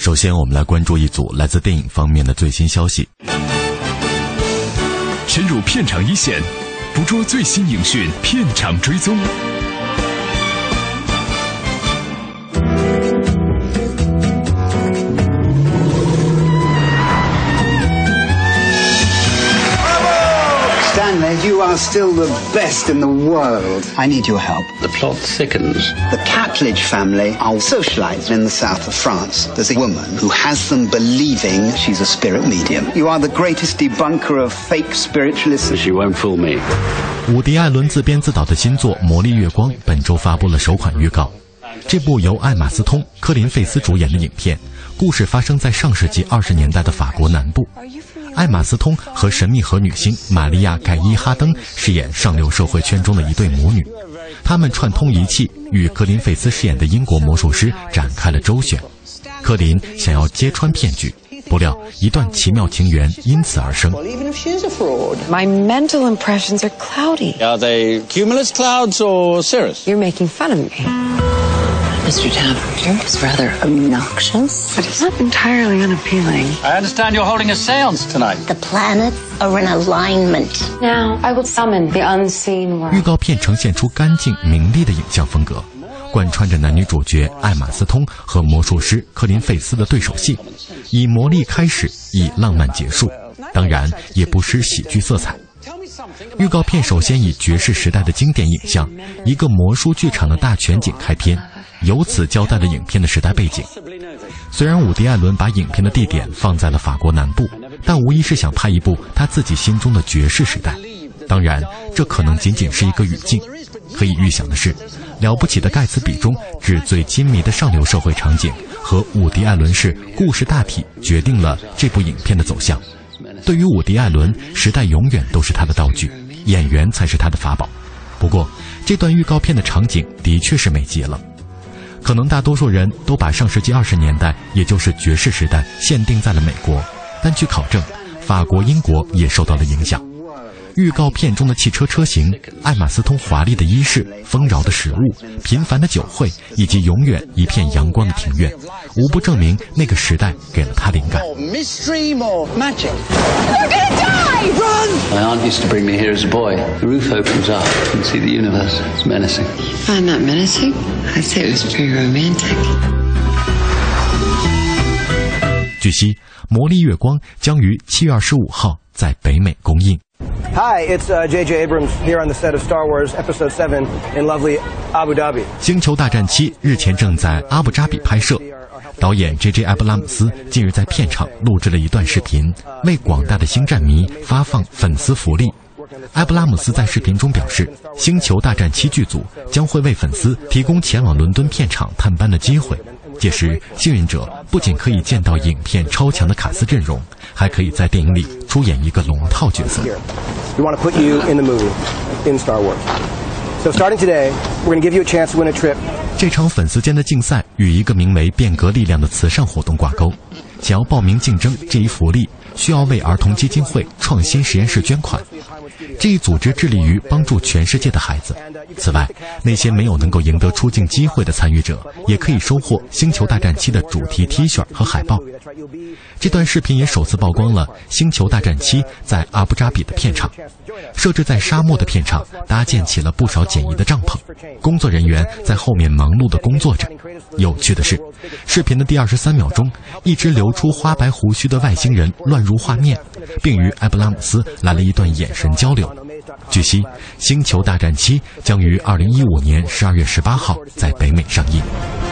首先，我们来关注一组来自电影方面的最新消息。深入片场一线，捕捉最新影讯，片场追踪。are still the best in the world. I need your help. The plot thickens. The Catledge family are socialites in the south of France. There's a woman who has them believing she's a spirit medium. You are the greatest debunker of fake spiritualists. She won't fool me. 伍迪·艾伦自编自导的新作《魔力月光》本周发布了首款预告。这部由艾玛斯通、科林费斯主演的影片，故事发生在上世纪二十年代的法国南部。 艾玛斯通和神秘河女星玛利亚盖伊哈登饰演上流社会圈中的一对母女，他们串通一气，与格林费斯饰演的英国魔术师展开了周旋。柯林想要揭穿骗局，不料一段奇妙情缘因此而生。My mental impressions are cloudy. Are they cumulus clouds or cirrus? You're making fun of me. Mr. Tapper is rather obnoxious, but he's not entirely unappealing. I understand you're holding a seance tonight. The planets are in alignment. Now I will summon the unseen 预 world. 告片呈现出干净明丽的影像风格，贯穿着男女主角艾玛斯通和魔术师科林费斯的对手戏，以魔力开始，以浪漫结束，当然也不失喜剧色彩。预告片首先以爵士时代的经典影像，一个魔术剧场的大全景开篇，由此交代了影片的时代背景。虽然伍迪·艾伦把影片的地点放在了法国南部，但无疑是想拍一部他自己心中的爵士时代。当然，这可能仅仅是一个语境。可以预想的是，《了不起的盖茨比》中纸醉金迷的上流社会场景和伍迪·艾伦式故事大体，决定了这部影片的走向。对于伍迪·艾伦，时代永远都是他的道具，演员才是他的法宝。不过，这段预告片的场景的确是美极了。可能大多数人都把上世纪二十年代，也就是爵士时代，限定在了美国，但据考证，法国、英国也受到了影响。预告片中的汽车车型、爱马斯通华丽的衣饰、丰饶的食物、频繁的酒会，以及永远一片阳光的庭院，无不证明那个时代给了他灵感。Mystery, more magic. My aunt used to bring me here as a boy. The roof opens up and see the universe. Menacing. Find that menacing? I'd say it was very romantic. 据悉，《魔力月光》将于七月二十五号在北美公映。Hi, it's J.J. Abrams here on the set of Star Wars Episode 7 in lovely Abu Dhabi.《星球大战七》日前正在阿布扎比拍摄，导演 J.J. 埃布拉姆斯近日在片场录制了一段视频，为广大的星战迷发放粉丝福利。埃布拉姆斯在视频中表示，《星球大战七》剧组将会为粉丝提供前往伦敦片场探班的机会。届时，幸运者不仅可以见到影片超强的卡斯阵容，还可以在电影里出演一个龙套角色。We want to put you in the movie, in Star Wars. So starting today, we're going to give you a chance to win a trip. 这场粉丝间的竞赛与一个名为“变革力量”的慈善活动挂钩。想要报名竞争这一福利，需要为儿童基金会创新实验室捐款。这一组织致力于帮助全世界的孩子。此外，那些没有能够赢得出境机会的参与者，也可以收获《星球大战七》的主题 T 恤和海报。这段视频也首次曝光了《星球大战七》在阿布扎比的片场，设置在沙漠的片场搭建起了不少简易的帐篷，工作人员在后面忙碌地工作着。有趣的是，视频的第二十三秒钟，一只留出花白胡须的外星人乱入画面，并与埃布拉姆斯来了一段眼神交据悉，《星球大战七》将于二零一五年十二月十八号在北美上映。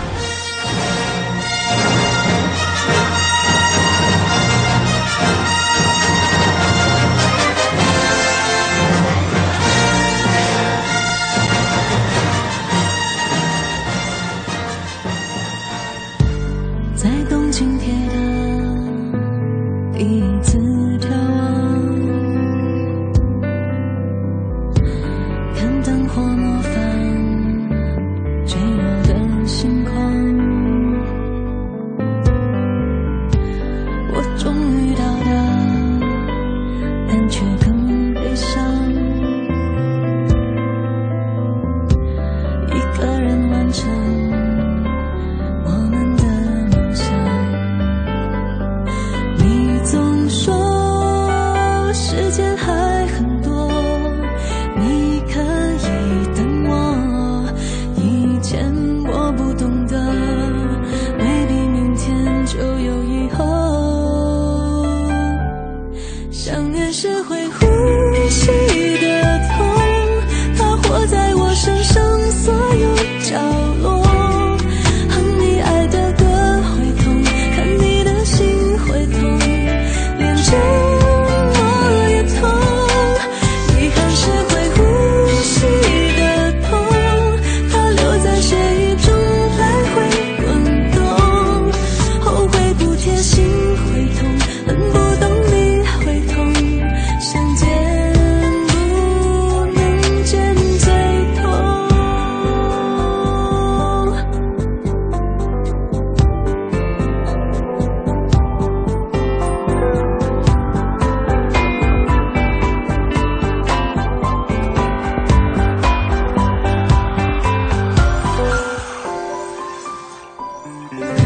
Thank you.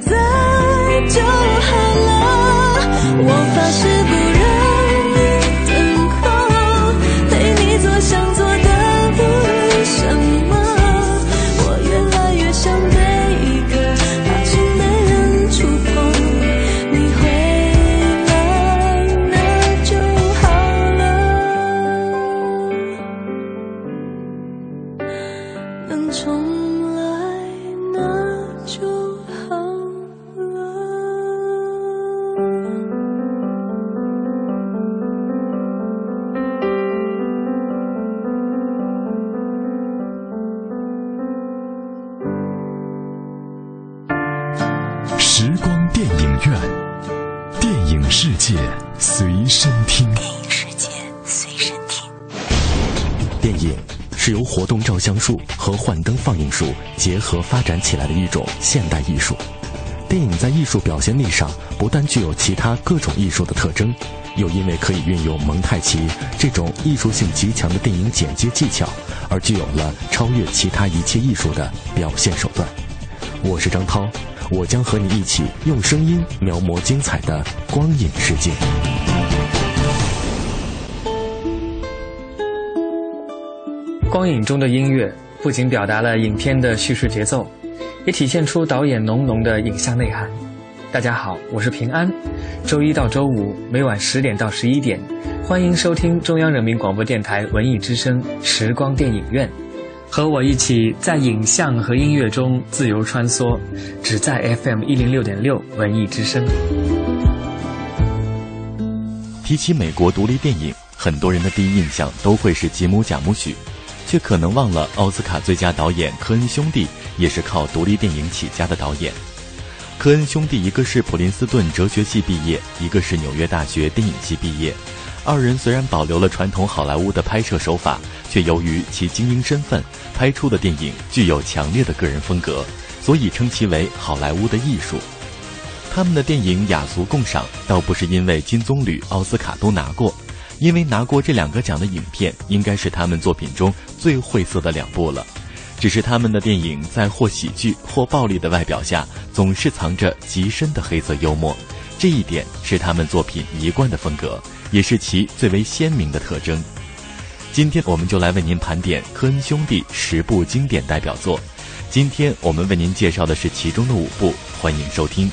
在放映术结合发展起来的一种现代艺术。电影在艺术表现力上不但具有其他各种艺术的特征，又因为可以运用蒙太奇这种艺术性极强的电影剪接技巧，而具有了超越其他一切艺术的表现手段。我是张涛，我将和你一起用声音描摹精彩的光影世界。光影中的音乐不仅表达了影片的叙事节奏，也体现出导演浓浓的影像内涵。大家好，我是平安。周一到周五每晚十点到十一点，欢迎收听中央人民广播电台文艺之声时光电影院，和我一起在影像和音乐中自由穿梭。只在 FM 一零六点六文艺之声。提起美国独立电影，很多人的第一印象都会是吉姆·贾木许。却可能忘了奥斯卡最佳导演科恩兄弟也是靠独立电影起家的导演。科恩兄弟一个是普林斯顿哲学系毕业，一个是纽约大学电影系毕业。二人虽然保留了传统好莱坞的拍摄手法，却由于其精英身份，拍出的电影具有强烈的个人风格，所以称其为好莱坞的艺术。他们的电影雅俗共赏，倒不是因为金棕榈、奥斯卡都拿过。因为拿过这两个奖的影片，应该是他们作品中最晦涩的两部了。只是他们的电影在或喜剧或暴力的外表下，总是藏着极深的黑色幽默。这一点是他们作品一贯的风格，也是其最为鲜明的特征。今天我们就来为您盘点科恩兄弟十部经典代表作。今天我们为您介绍的是其中的五部，欢迎收听。《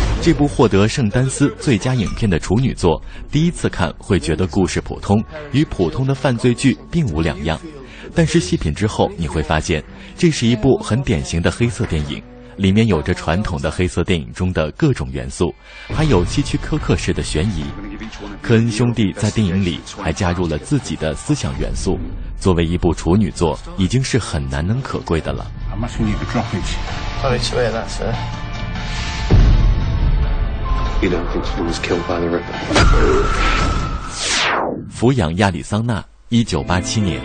这部获得圣丹斯最佳影片的处女作，第一次看会觉得故事普通，与普通的犯罪剧并无两样。但是细品之后，你会发现，这是一部很典型的黑色电影，里面有着传统的黑色电影中的各种元素，还有希区柯克式的悬疑。科恩兄弟在电影里还加入了自己的思想元素，作为一部处女作，已经是很难能可贵的了。You don't think she was killed by the Ripper? 抚养亚里桑那，一九八七年。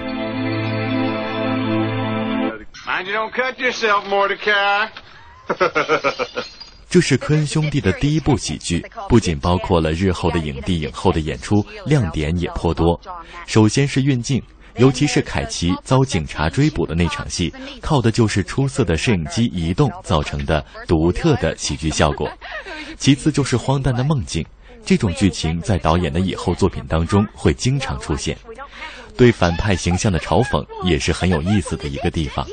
Mind you don't cut yourself, Mordecai. 这是科恩兄弟的第一部喜剧，不仅包括了日后的影帝、影后的演出，亮点也颇多。首先是运镜，尤其是凯奇遭警察追捕的那场戏，靠的就是出色的摄影机移动造成的独特的喜剧效果。其次就是荒诞的梦境，这种剧情在导演的以后作品当中会经常出现。对反派形象的嘲讽也是很有意思的一个地方。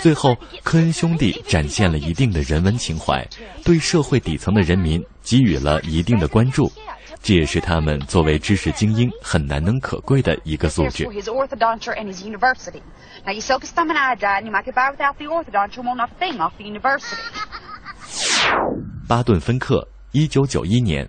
最后，科恩兄弟展现了一定的人文情怀，对社会底层的人民给予了一定的关注，这也是他们作为知识精英很难能可贵的一个素质巴顿芬克一九九一年。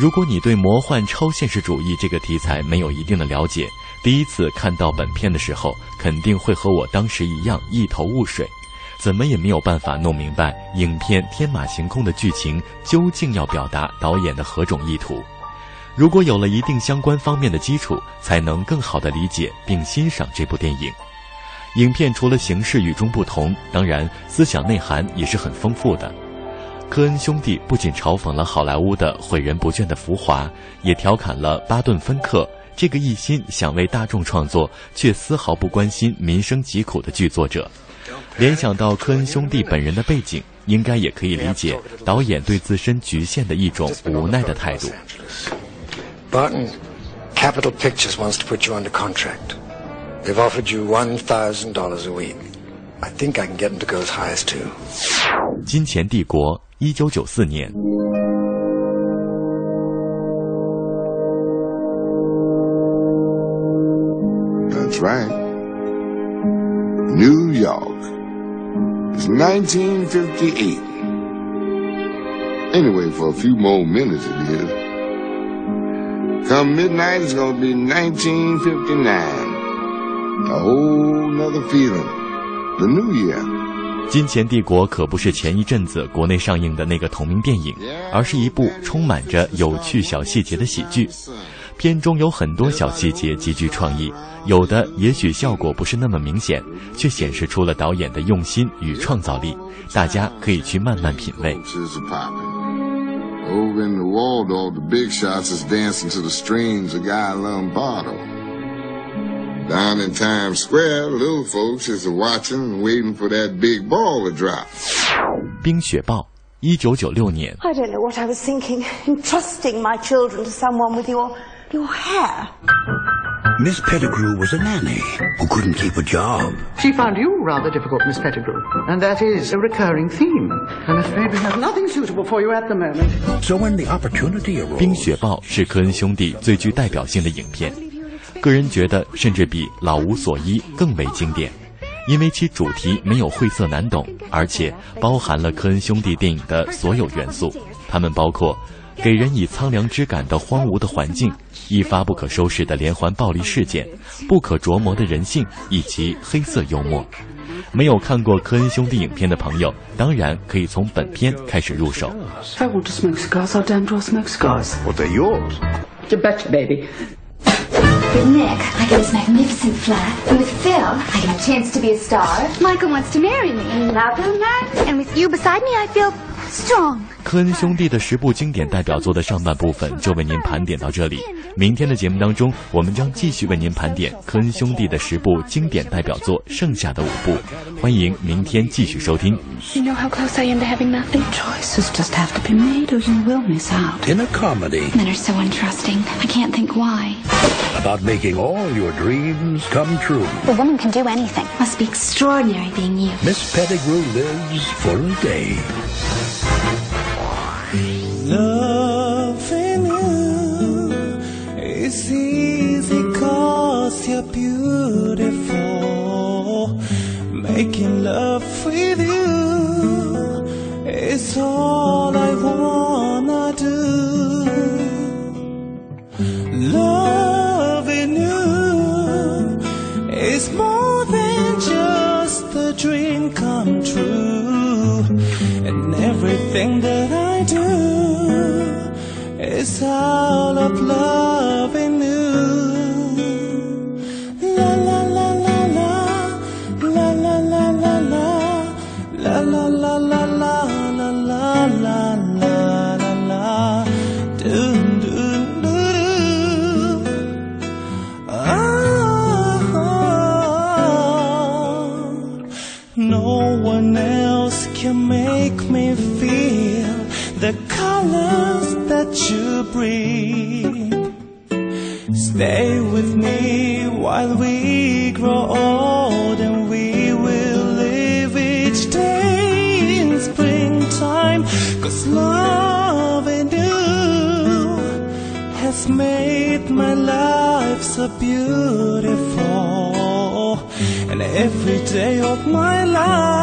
如果你对魔幻超现实主义这个题材没有一定的了解，第一次看到本片的时候，肯定会和我当时一样一头雾水，怎么也没有办法弄明白影片天马行空的剧情究竟要表达导演的何种意图。如果有了一定相关方面的基础，才能更好地理解并欣赏这部电影。影片除了形式与众不同，当然思想内涵也是很丰富的。科恩兄弟不仅嘲讽了好莱坞的毁人不倦的浮华，也调侃了巴顿·芬克这个一心想为大众创作却丝毫不关心民生疾苦的剧作者。联想到科恩兄弟本人的背景，应该也可以理解导演对自身局限的一种无奈的态度。Barton, Capital Pictures wants to put you under contract. They've offered you one thousand dollars a week. I think I can get them to go as high as two. 金钱帝国，一九九四年。 That's right. New York. It's 1958. Anyway, for a few more minutes it is. Come midnight, it's gonna be 1959. A whole nother feeling. The new year. 金钱帝国可不是前一阵子国内上映的那个同名电影，而是一部充满着有趣小细节的喜剧。片中有很多小细节极具创意，有的也许效果不是那么明显，却显示出了导演的用心与创造力。大家可以去慢慢品味。Over in the Waldorf, the big shots is dancing to the strings of Guy Lombardo. Down in Times Square, little folks is watching and waiting for that big ball to drop. 冰雪暴，一九九六年。 I don't know what I was thinking, entrusting my children to someone with your your hair. Miss Pettigrew was a nanny who couldn't keep a job. She found you rather difficult, Miss Pettigrew, and that is a recurring theme. I'm afraid we have nothing suitable for you at the moment. So when the opportunity 《 arose, 冰雪暴》是科恩兄弟最具代表性的影片， 个人觉得甚至比《老无所依》更为经典，因为其主题没有晦涩难懂，而且包含了科恩兄弟电影的所有元素。它们包括给人以苍凉之感的荒芜的环境、一发不可收拾的连环暴力事件、不可琢磨的人性以及黑色幽默。没有看过科恩兄弟影片的朋友，当然可以从本片开始入手。If I want to smoke cigars, I'll damn well smoke cigars. well, they're yours. You betcha, baby. With Nick, I get this magnificent flat. And with Phil, I get a chance to be a star. Michael wants to marry me. And with you beside me, I feel strong. 科恩兄弟的十部经典代表作的上半部分就为您盘点到这里。明天的节目当中，我们将继续为您盘点科恩兄弟的十部经典代表作剩下的五部。欢迎明天继续收听。You know how close I am to having nothing? Choices just have to be made or you will miss out. In a comedy Men are so untrusting. I can't think why. about making all your dreams come true, A woman can do anything. Must be extraordinary being you. Miss Pettigrew lives for a day. Loving you is easy cause you're beautiful. Making love with you is all of loving you. La la la la la, la la la la la, la la la la la, la la la la la do do do do. Ah, no one else can make me feel the colors that you bring. Stay with me while we grow old and we will live each day in springtime. Cause loving you has made my life so beautiful. And every day of my life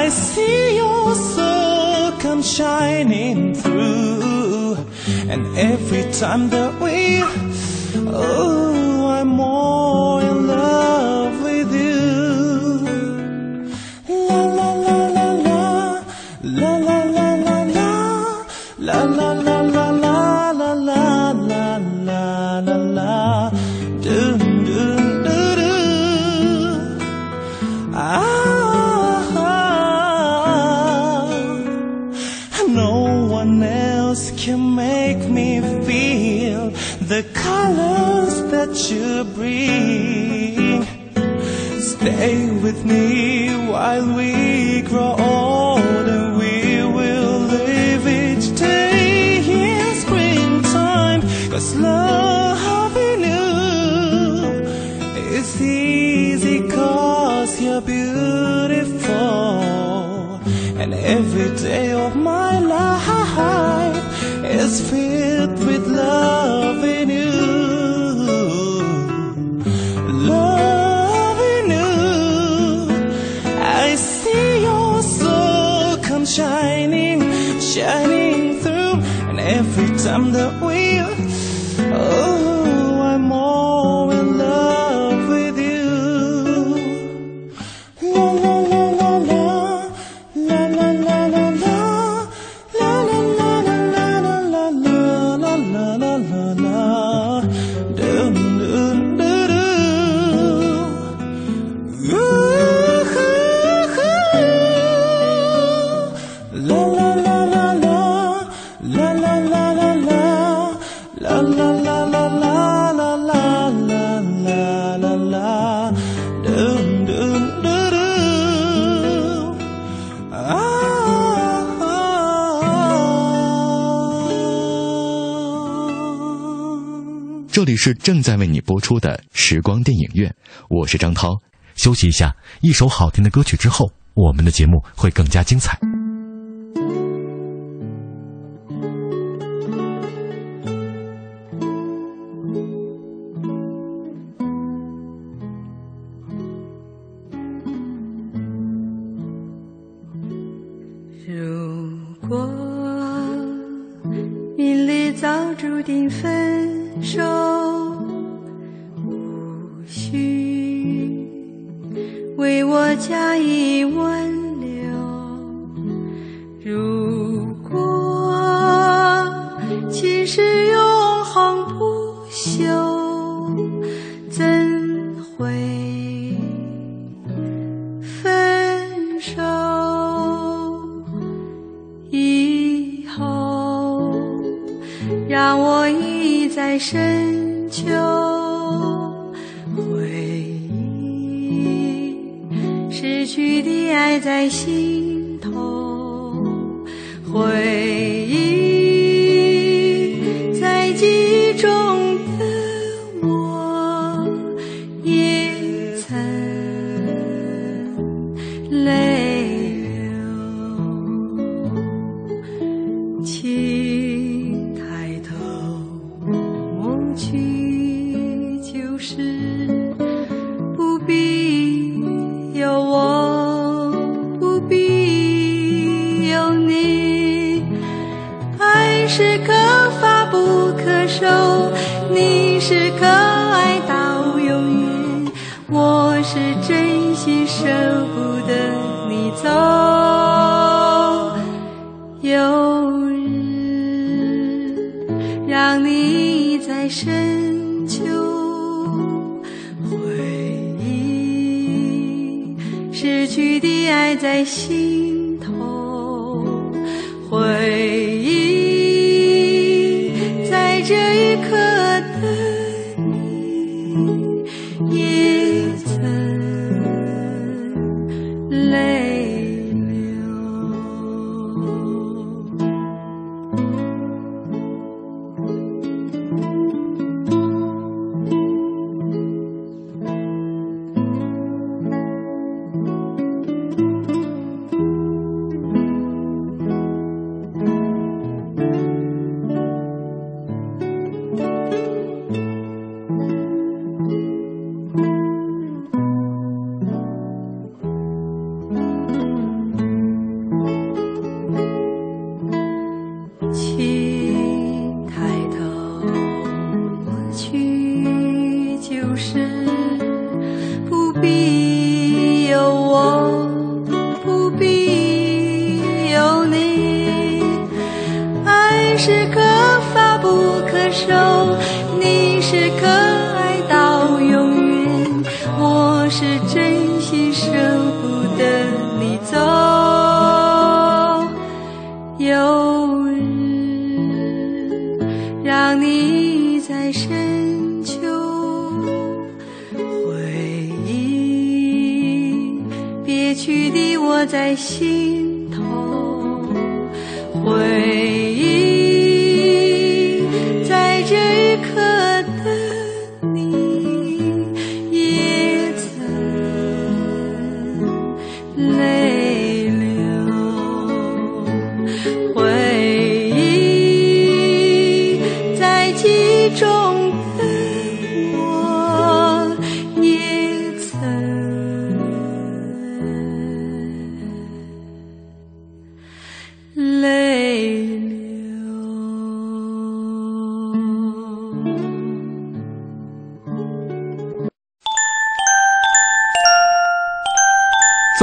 I see your soul come shining through. And every time that we, oh, I'm more with me while we grow old and we will live each day in springtime. Cause loving you is easy cause you're beautiful. And every day of 正在为你播出的时光电影院，我是张涛。休息一下，一首好听的歌曲之后，我们的节目会更加精彩。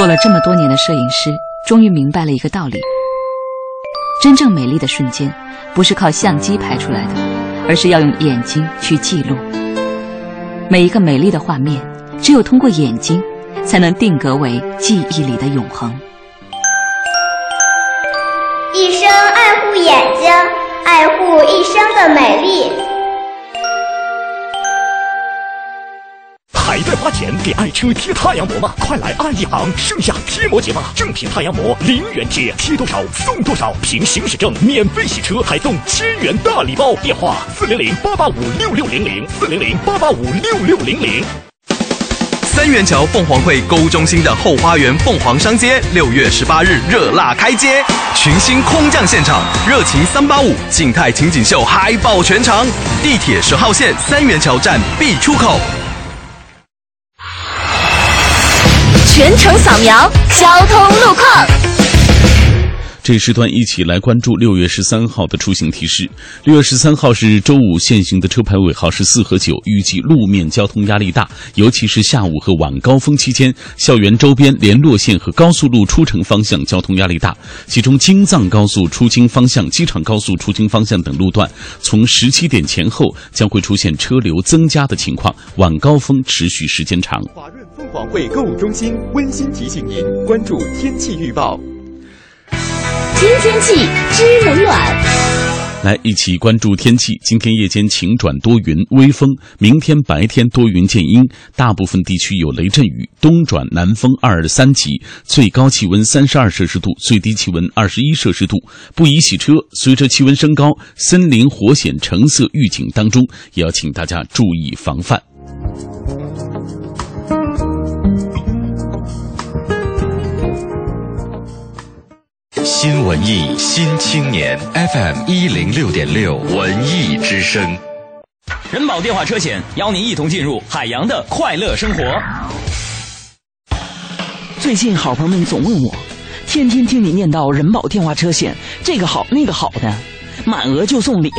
做了这么多年的摄影师，终于明白了一个道理：真正美丽的瞬间，不是靠相机拍出来的，而是要用眼睛去记录。每一个美丽的画面，只有通过眼睛，才能定格为记忆里的永恒。一生爱护眼睛，爱护一生的美丽。给爱车贴太阳膜吗？快来爱一行盛夏贴膜节吧！正品太阳膜零元贴，贴多少送多少，凭行驶证免费洗车，还送千元大礼包。电话：四零零八八五六六零零，四零零八八五六六零零。三元桥凤凰汇购物中心的后花园凤凰商街，六月十八日热辣开街，群星空降现场，热情三八五静态情景秀嗨爆全场。地铁十号线三元桥站 B 出口。全程扫描交通路况。这时段一起来关注六月十三号的出行提示。六月十三号是周五，限行的车牌尾号是四和九，预计路面交通压力大，尤其是下午和晚高峰期间，校园周边、联络线和高速路出城方向交通压力大。其中，京藏高速出京方向、机场高速出京方向等路段，从十七点前后将会出现车流增加的情况，晚高峰持续时间长。华润凤凰汇购物中心温馨提醒您关注天气预报。听天气知冷暖。来一起关注天气。今天夜间晴转多云，微风；明天白天多云见阴，大部分地区有雷阵雨，东转南风二三级，最高气温三十二摄氏度，最低气温二十一摄氏度。不宜洗车。随着气温升高，森林火险橙色预警当中，也要请大家注意防范。文艺新青年 FM 一零六点六文艺之声，人保电话车险邀您一同进入海洋的快乐生活。最近好朋友们总问我，天天听你念叨人保电话车险这个好那个好的，满额就送礼。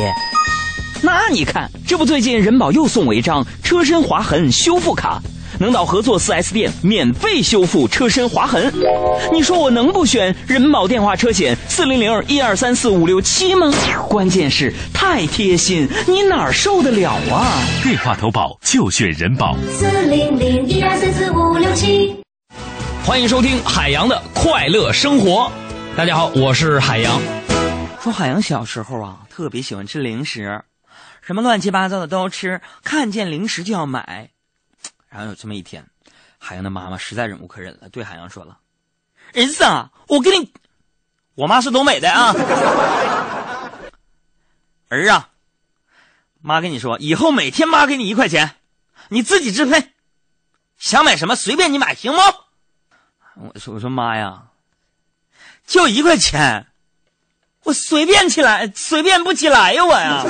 那你看，这不最近人保又送我一张车身划痕修复卡。能到合作 4S 店免费修复车身划痕，你说我能不选人保电话车险四零零一二三四五六七吗？关键是太贴心，你哪受得了啊？电话投保就选人保四零零一二三四五六七。欢迎收听海洋的快乐生活，大家好，我是海洋。说海洋小时候啊，特别喜欢吃零食，什么乱七八糟的都吃，看见零食就要买。然后有这么一天，海洋的妈妈实在忍无可忍了，对海洋说了：“儿子啊，我给你，我妈是东北的啊，儿啊，妈跟你说，以后每天妈给你一块钱，你自己支配，想买什么随便你买，行吗？”我说：“我说妈呀，就一块钱，我随便起来，随便不起来呀，我呀。”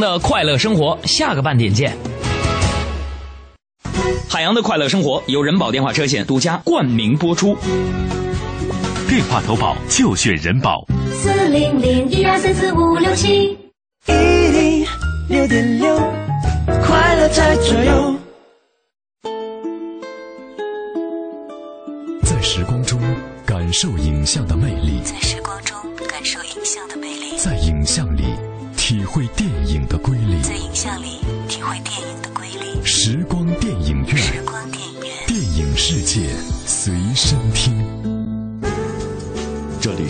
的快乐生活，下个半点见。海洋的快乐生活由人保电话车险独家冠名播出，电话投保就选人保。四零零一二三四五六七，一零六点六，快乐在左右。在时光中感受影像的魅力，在时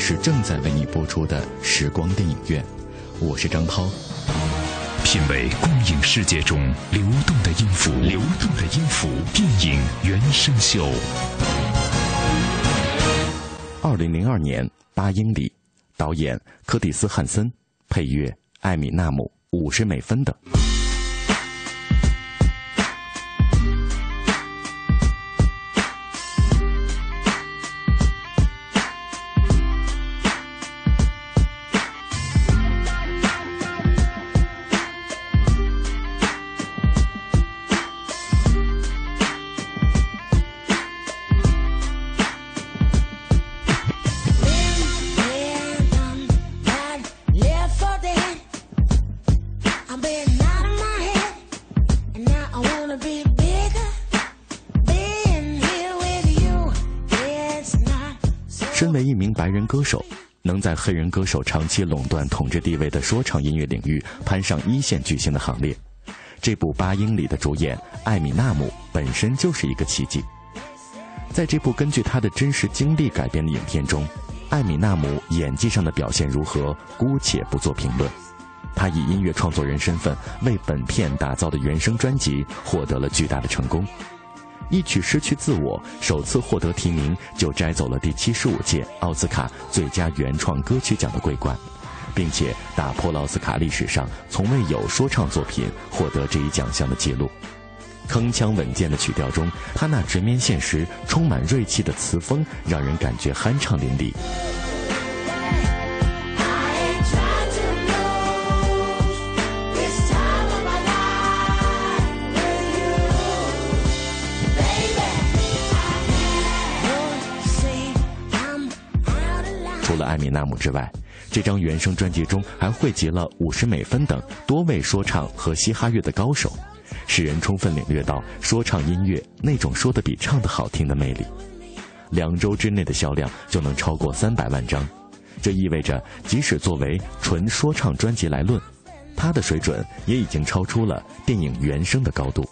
是正在为你播出的时光电影院，我是张涛。品味光影世界中流动的音符，流动的音符。电影原声秀。二零零二年，八英里，导演柯蒂斯·汉森，配乐。艾米纳姆五十美分的。能在黑人歌手长期垄断统治地位的说唱音乐领域攀上一线巨星的行列，这部《八英里》的主演艾米纳姆本身就是一个奇迹。在这部根据他的真实经历改编的影片中，艾米纳姆演技上的表现如何，姑且不做评论。他以音乐创作人身份为本片打造的原声专辑获得了巨大的成功。一曲失去自我，首次获得提名就摘走了第七十五届奥斯卡最佳原创歌曲奖的桂冠，并且打破了奥斯卡历史上从未有说唱作品获得这一奖项的记录。铿锵稳健的曲调中，他那直面现实、充满锐气的词风，让人感觉酣畅淋漓。除了艾米纳姆之外这张原声专辑中还汇集了五十美分等多位说唱和嘻哈乐的高手使人充分领略到说唱音乐那种说的比唱的好听的魅力。两周之内的销量就能超过三百万张这意味着即使作为纯说唱专辑来论它的水准也已经超出了电影原声的高度。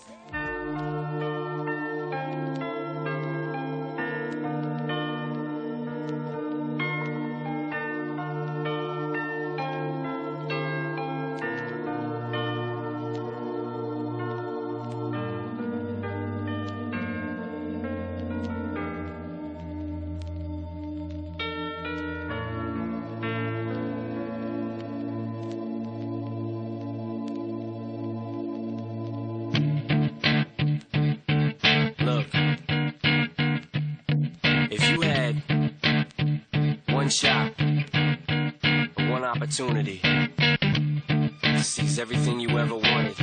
opportunity to seize everything you ever wanted.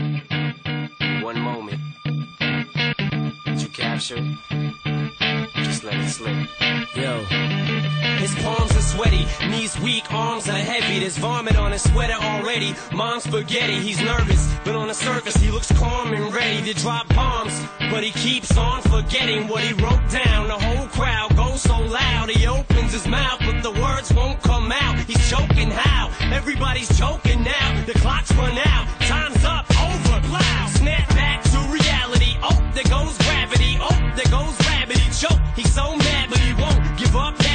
One moment that you captured, just let it slip. Yo. His palms are sweaty, knees weak, arms are heavy. There's vomit on his sweater already. Mom's spaghetti, he's nervous, but on the surface he looks calm and ready to drop bombs. But he keeps on forgetting what he wrote down. The whole crowd goes so loud, he opens opens his mouth, but the words won't come out. He's choking how? Everybody's choking now. The clock's run out. Time's up. Over. Loud. Snap back to reality. Oh, there goes gravity. Oh, there goes gravity. Choke. He's so mad, but he won't give up.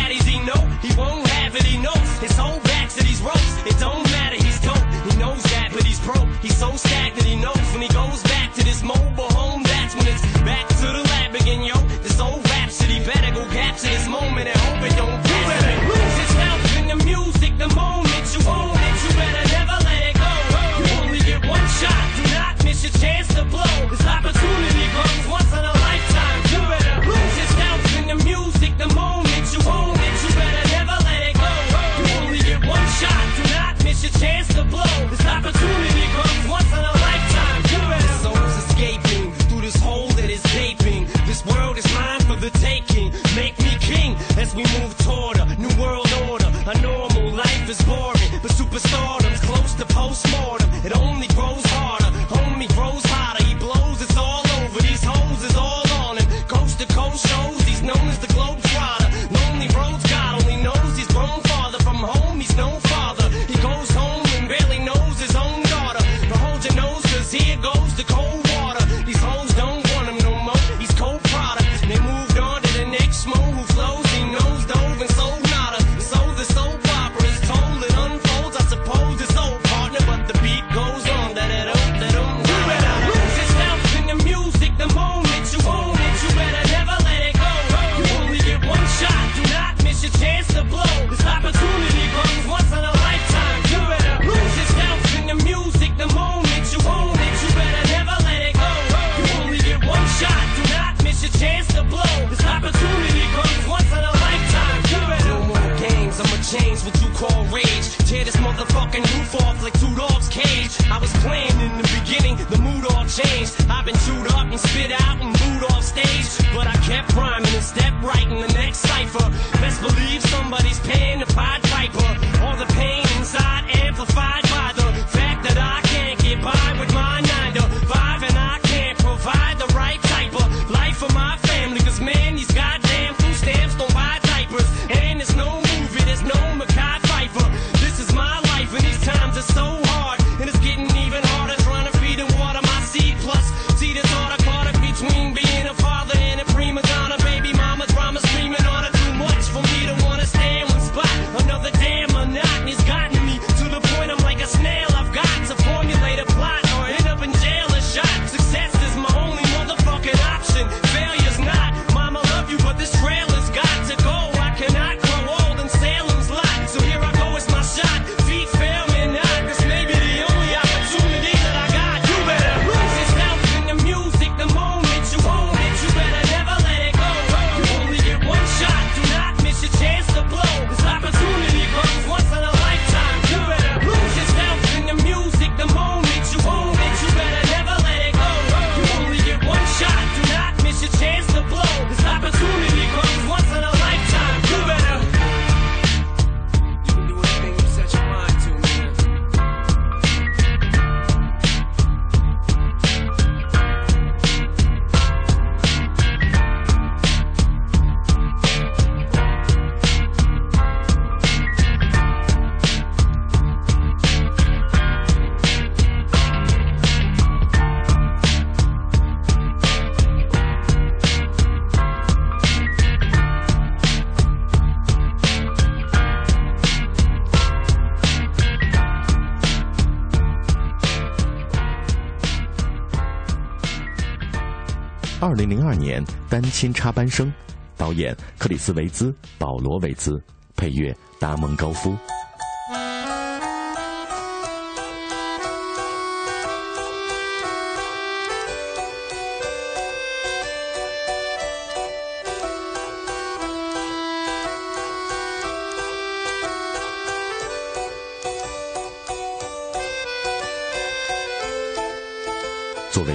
二零零二年单亲插班生，导演克里斯维兹、保罗维兹，配乐达蒙高夫。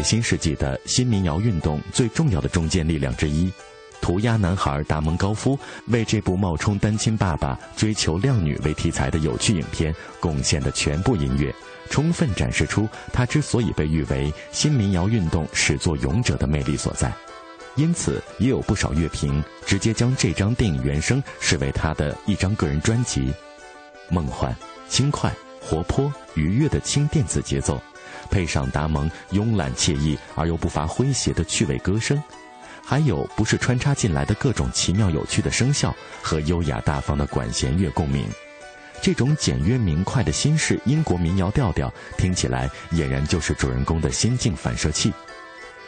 新世纪的新民谣运动最重要的中坚力量之一，涂鸦男孩达蒙高夫为这部冒充单亲爸爸追求靓女为题材的有趣影片贡献的全部音乐，充分展示出他之所以被誉为新民谣运动始作俑者的魅力所在。因此，也有不少乐评直接将这张电影原声视为他的一张个人专辑。梦幻、轻快、活泼、愉悦的轻电子节奏。配上达蒙慵懒惬意而又不乏诙谐的趣味歌声，还有不是穿插进来的各种奇妙有趣的声效和优雅大方的管弦乐共鸣，这种简约明快的新式英国民谣调调听起来俨然就是主人公的心境反射器，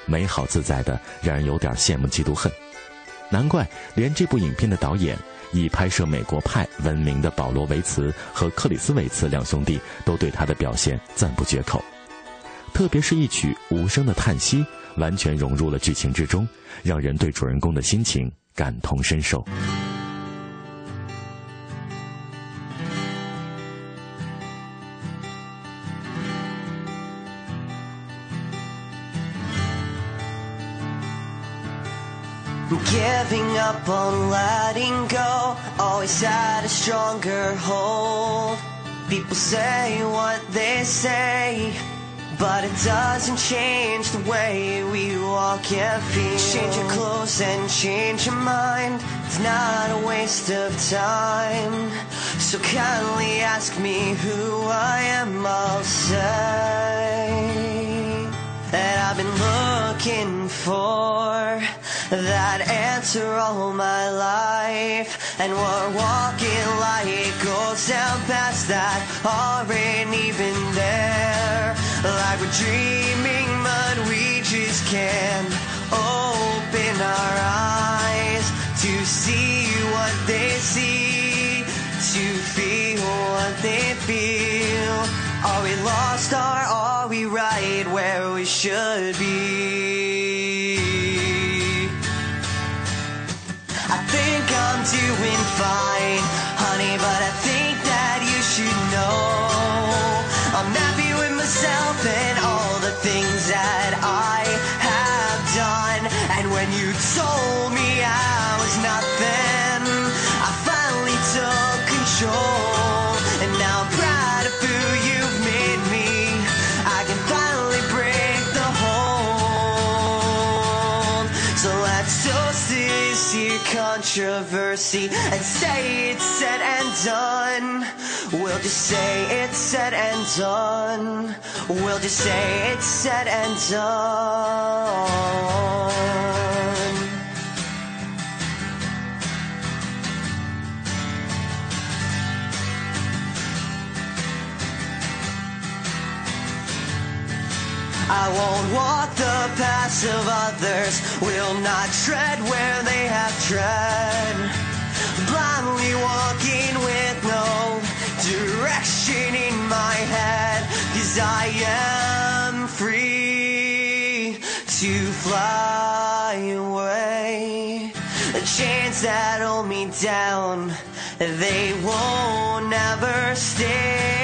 美好自在的让人有点羡慕嫉妒恨。难怪连这部影片的导演以拍摄美国派闻名的保罗维茨和克里斯维茨两兄弟都对他的表现赞不绝口。特别是一曲无声的叹息，完全融入了剧情之中，让人对主人公的心情感同身受。Giving up on letting go always had a stronger hold. People say what they say. But it doesn't change the way we walk and feel. Change your clothes and change your mind. It's not a waste of time. So kindly ask me who I am. I'll say that I've been looking for that answer all my life. And we're walking like goes down past that aren't even there. Like we're dreaming, but we just can't open our eyes to see what they see, to feel what they feel. Are we lost or are we right where we should be? I think I'm doing fine, honey, but I controversy and say it's said and done. We'll just say it's said and done. We'll just say it's said and done. Won't walk the paths of others, will not tread where they have tread. Blindly walking with no direction in my head, cause I am free to fly away. The chains that hold me down, they won't ever stay.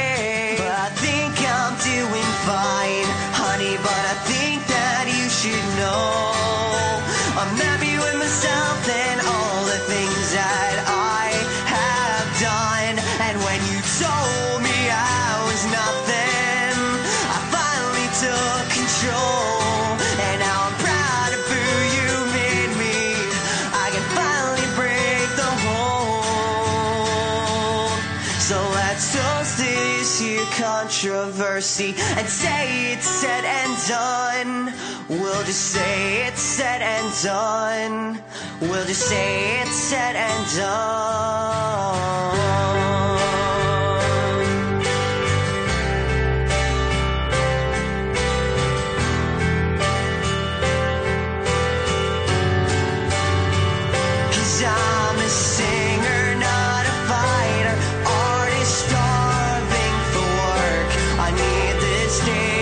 Controversy and say it's said and done. We'll just say it's said and done. We'll just say it's said and done. Stay.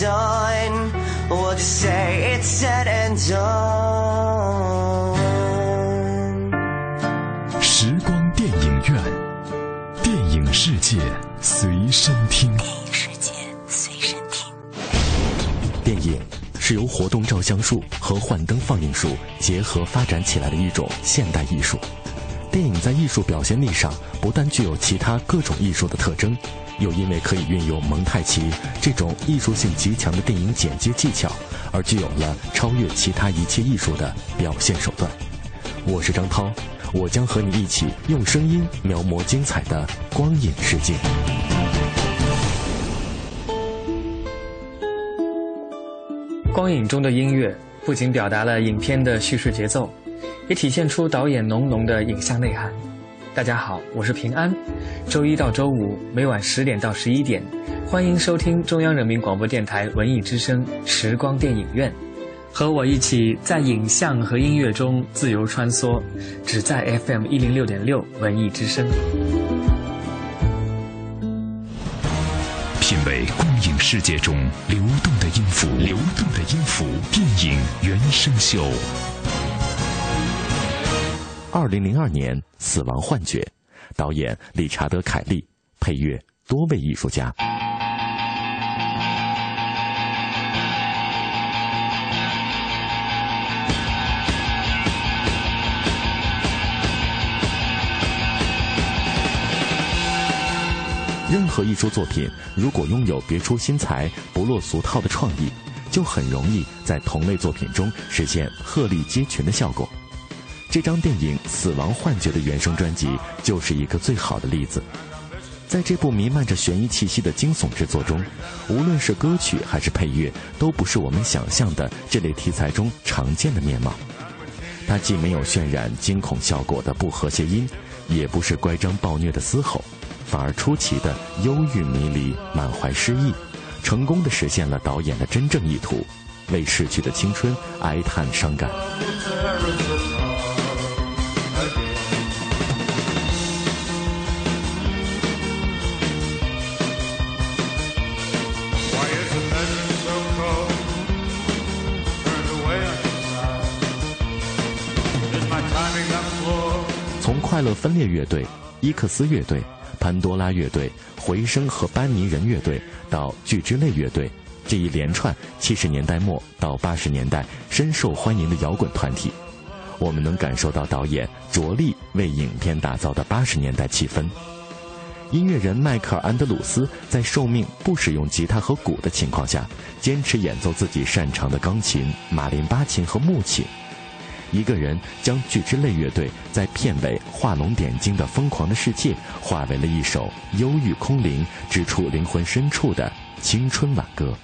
Done. We'll just say it's said and done. 时光电影院，电影世界随身听。电影世界随身听。电影是由活动照相术和幻灯放映术结合发展起来的一种现代艺术。电影在艺术表现力上不但具有其他各种艺术的特征，又因为可以运用蒙太奇这种艺术性极强的电影剪接技巧，而具有了超越其他一切艺术的表现手段。我是张涛，我将和你一起用声音描摹精彩的光影世界。光影中的音乐不仅表达了影片的叙事节奏，也体现出导演浓浓的影像内涵。大家好，我是平安。周一到周五每晚十点到十一点，欢迎收听中央人民广播电台文艺之声时光电影院，和我一起在影像和音乐中自由穿梭，只在 FM 一零六点六文艺之声。品味光影世界中流动的音符，流动的音符，电影原声秀。二零零二年，《死亡幻觉》，导演理查德·凯利，配乐多位艺术家。任何艺术作品如果拥有别出心裁、不落俗套的创意，就很容易在同类作品中实现鹤立鸡群的效果。这张电影《死亡幻觉》的原声专辑就是一个最好的例子。在这部弥漫着悬疑气息的惊悚之作中，无论是歌曲还是配乐，都不是我们想象的这类题材中常见的面貌。它既没有渲染惊恐效果的不和谐音，也不是乖张暴虐的嘶吼，反而出奇的忧郁迷离、满怀诗意，成功的实现了导演的真正意图：为逝去的青春哀叹伤感。从快乐分裂乐队、伊克斯乐队、潘多拉乐队、回声和班尼人乐队到巨之类乐队这一连串七十年代末到八十年代深受欢迎的摇滚团体，我们能感受到导演着力为影片打造的八十年代气氛。音乐人迈克尔·安德鲁斯在受命不使用吉他和鼓的情况下，坚持演奏自己擅长的钢琴、马林巴琴和木琴。一个人将巨之类乐队在片尾画龙点睛的疯狂的世界，化为了一首忧郁空灵、直出灵魂深处的青春挽歌。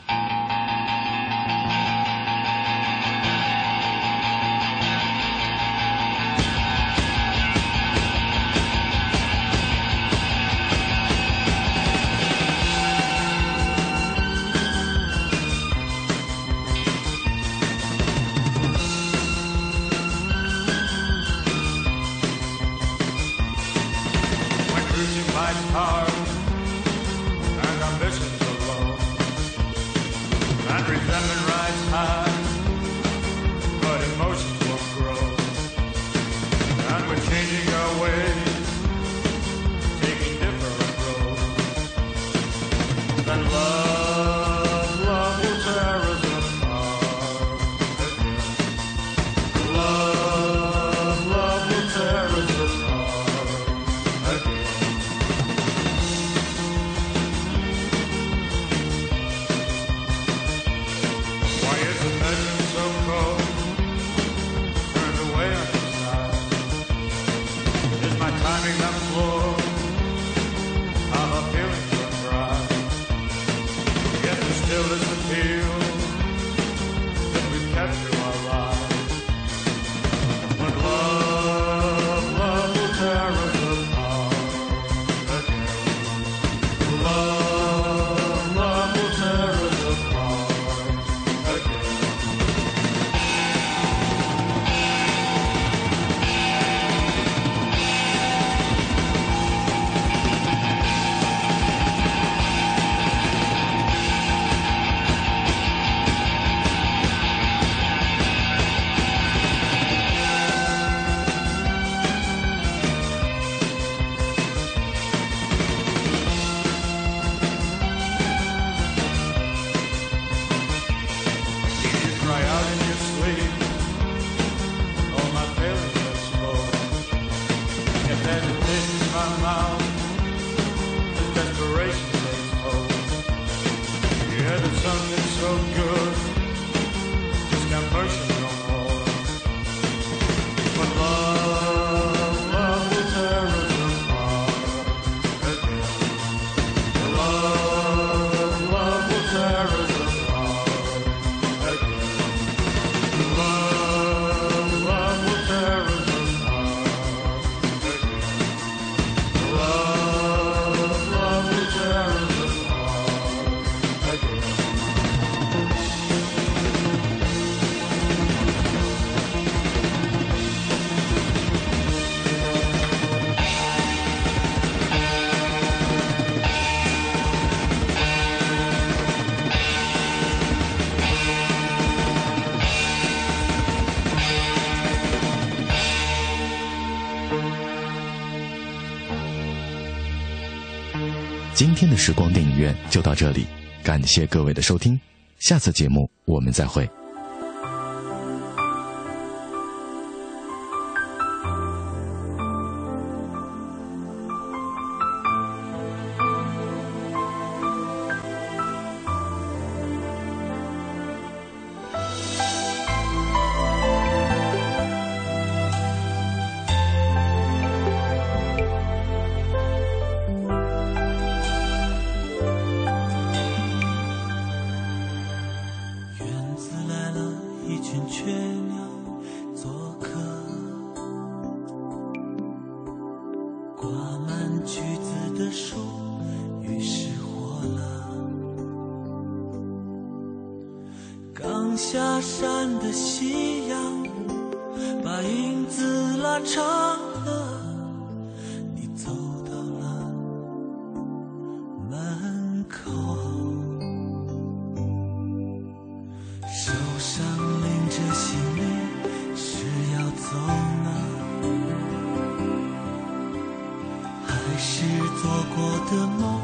时光电影院就到这里感谢各位的收听下次节目我们再会。做过的梦。